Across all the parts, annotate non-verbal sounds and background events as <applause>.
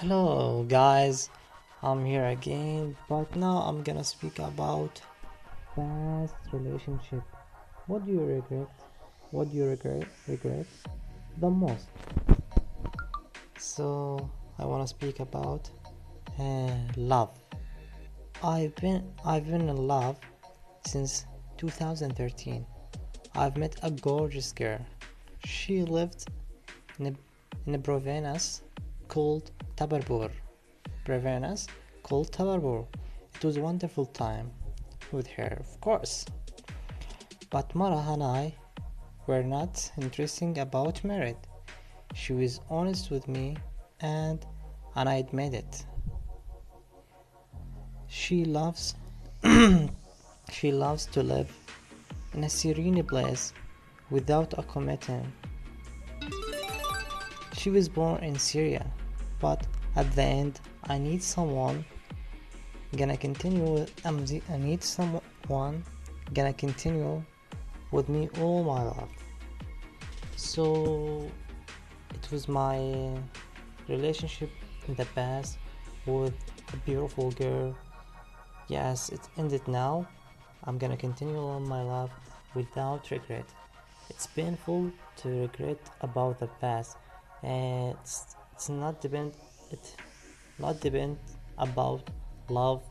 Hello, guys. I'm here again, but now I'm gonna speak about past relationship. What do you regret? What do you regret? Regret the most? So I wanna speak about uh, love. I've been I've been in love since 2013. I've met a gorgeous girl. She lived in in a province called Tabarbur. Province called Tabarbur. It was a wonderful time with her, of course. But Mara and I were not interesting about married. She was honest with me and and I admit it. She loves <clears throat> she loves to live in a serene place without a commitment. She was born in Syria, but at the end, I need someone gonna continue. With, um, I need someone gonna continue with me all my life. So it was my relationship in the past with a beautiful girl. Yes, it ended now. I'm gonna continue on my life without regret. It's painful to regret about the past, and it's, it's not depend it not depend about love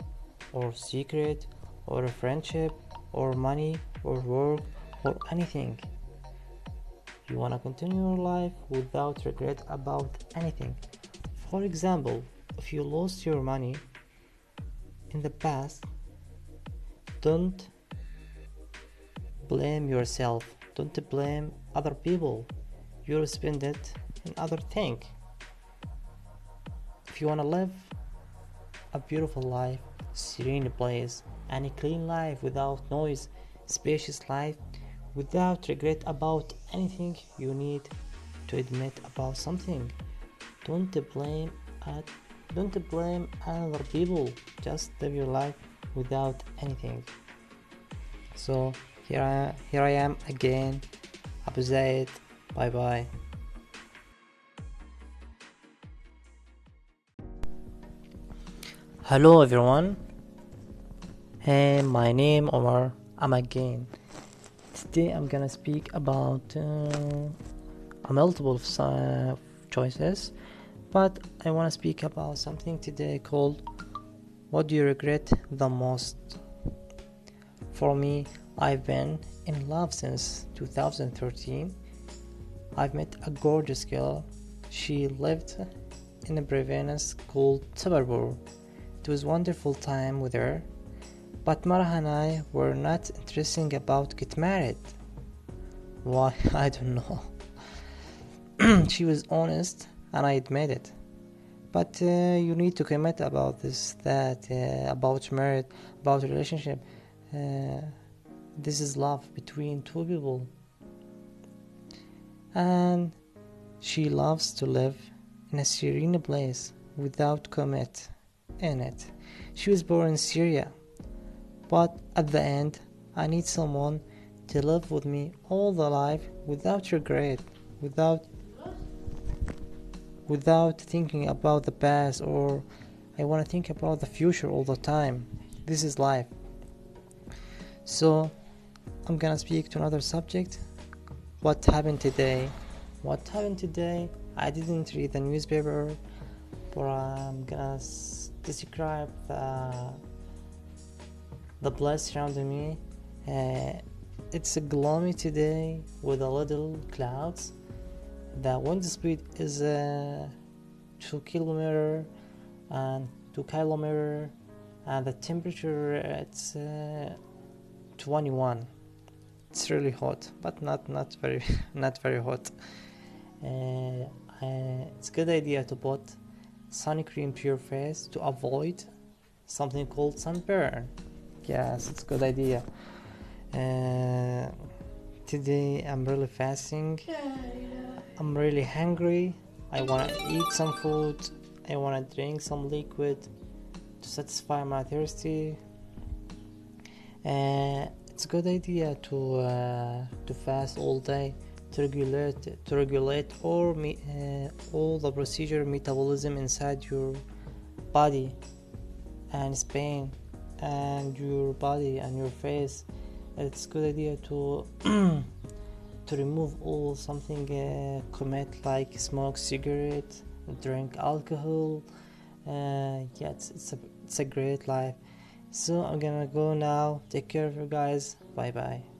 or secret or friendship or money or work or anything. You wanna continue your life without regret about anything. For example, if you lost your money in the past, don't blame yourself don't blame other people you'll spend it in other thing. If you want to live a beautiful life serene place and a clean life without noise spacious life without regret about anything you need to admit about something don't blame at don't blame other people. Just live your life without anything. So here I here I am again. Abu bye bye Hello everyone Hey my name Omar I'm again Today I'm gonna speak about uh, a multiple of choices but I want to speak about something today called what do you regret the most for me, I've been in love since 2013. I've met a gorgeous girl. She lived in a province called Tabarbur. It was wonderful time with her, but Mara and I were not interesting about get married. Why? <laughs> I don't know. <clears throat> she was honest, and I admit it. But uh, you need to commit about this, that, uh, about marriage, about relationship. Uh, this is love between two people and she loves to live in a serene place without commit in it she was born in syria but at the end i need someone to live with me all the life without regret without without thinking about the past or i want to think about the future all the time this is life so, I'm gonna speak to another subject. What happened today? What happened today? I didn't read the newspaper, but I'm gonna describe the the place surrounding me. Uh, it's a gloomy today with a little clouds. The wind speed is uh, two kilometer and two kilometer, and the temperature it's. Uh, 21 it's really hot but not not very <laughs> not very hot uh, uh, it's a good idea to put sun cream to your face to avoid something called sunburn. Yes it's a good idea. Uh, today i'm really fasting. I'm really hungry. I want to eat some food. I want to drink some liquid to satisfy my thirsty. Uh, it's a good idea to uh, to fast all day to regulate to regulate or me, uh, all the procedure metabolism inside your body and Spain and your body and your face. It's good idea to <clears throat> to remove all something uh, commit like smoke cigarette drink alcohol. Uh, yeah it's, it's a it's a great life. So i'm gonna go now. Take care of you guys. Bye bye